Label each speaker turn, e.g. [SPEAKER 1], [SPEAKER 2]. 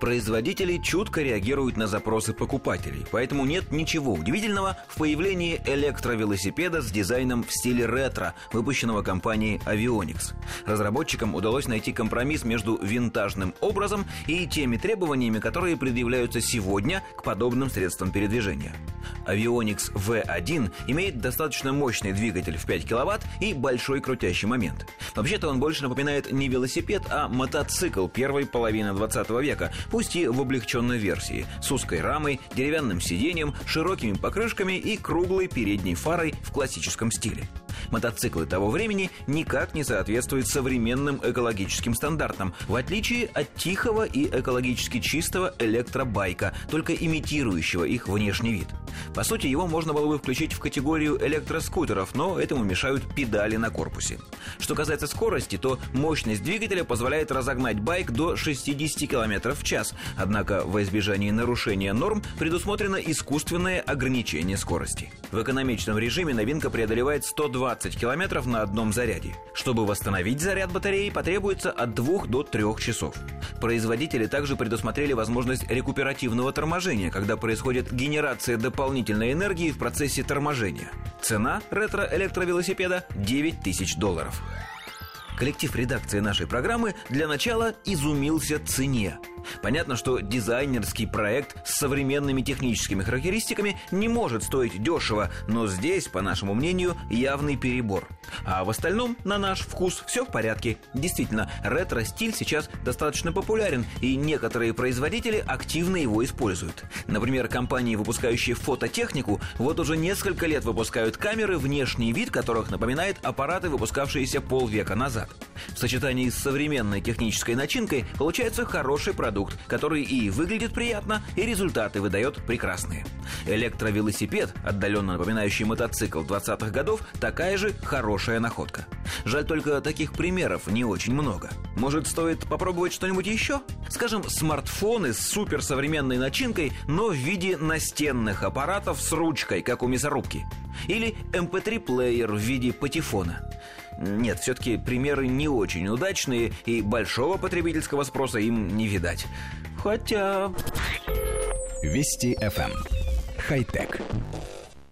[SPEAKER 1] Производители чутко реагируют на запросы покупателей, поэтому нет ничего удивительного в появлении электровелосипеда с дизайном в стиле ретро, выпущенного компанией Avionics. Разработчикам удалось найти компромисс между винтажным образом и теми требованиями, которые предъявляются сегодня к подобным средствам передвижения. Avionics V1 имеет достаточно мощный двигатель в 5 кВт и большой крутящий момент. Вообще-то он больше напоминает не велосипед, а мотоцикл первой половины 20 века, пусть и в облегченной версии, с узкой рамой, деревянным сиденьем, широкими покрышками и круглой передней фарой в классическом стиле. Мотоциклы того времени никак не соответствуют современным экологическим стандартам, в отличие от тихого и экологически чистого электробайка, только имитирующего их внешний вид. По сути, его можно было бы включить в категорию электроскутеров, но этому мешают педали на корпусе. Что касается скорости, то мощность двигателя позволяет разогнать байк до 60 км в час, однако во избежание нарушения норм предусмотрено искусственное ограничение скорости. В экономичном режиме новинка преодолевает 120 км на одном заряде. Чтобы восстановить заряд батареи, потребуется от 2 до 3 часов. Производители также предусмотрели возможность рекуперативного торможения, когда происходит генерация дополнительной энергии в процессе торможения. Цена ретро-электровелосипеда 9 тысяч долларов. Коллектив редакции нашей программы для начала изумился цене – Понятно, что дизайнерский проект с современными техническими характеристиками не может стоить дешево, но здесь, по нашему мнению, явный перебор. А в остальном, на наш вкус, все в порядке. Действительно, ретро-стиль сейчас достаточно популярен, и некоторые производители активно его используют. Например, компании, выпускающие фототехнику, вот уже несколько лет выпускают камеры, внешний вид которых напоминает аппараты, выпускавшиеся полвека назад. В сочетании с современной технической начинкой получается хороший продукт, который и выглядит приятно, и результаты выдает прекрасные. Электровелосипед, отдаленно напоминающий мотоцикл 20-х годов, такая же хорошая находка. Жаль только таких примеров не очень много. Может, стоит попробовать что-нибудь еще? Скажем, смартфоны с суперсовременной начинкой, но в виде настенных аппаратов с ручкой, как у мясорубки. Или MP3-плеер в виде патефона. Нет, все-таки примеры не очень удачные, и большого потребительского спроса им не видать. Хотя...
[SPEAKER 2] Вести FM. Эм. Хай-тек.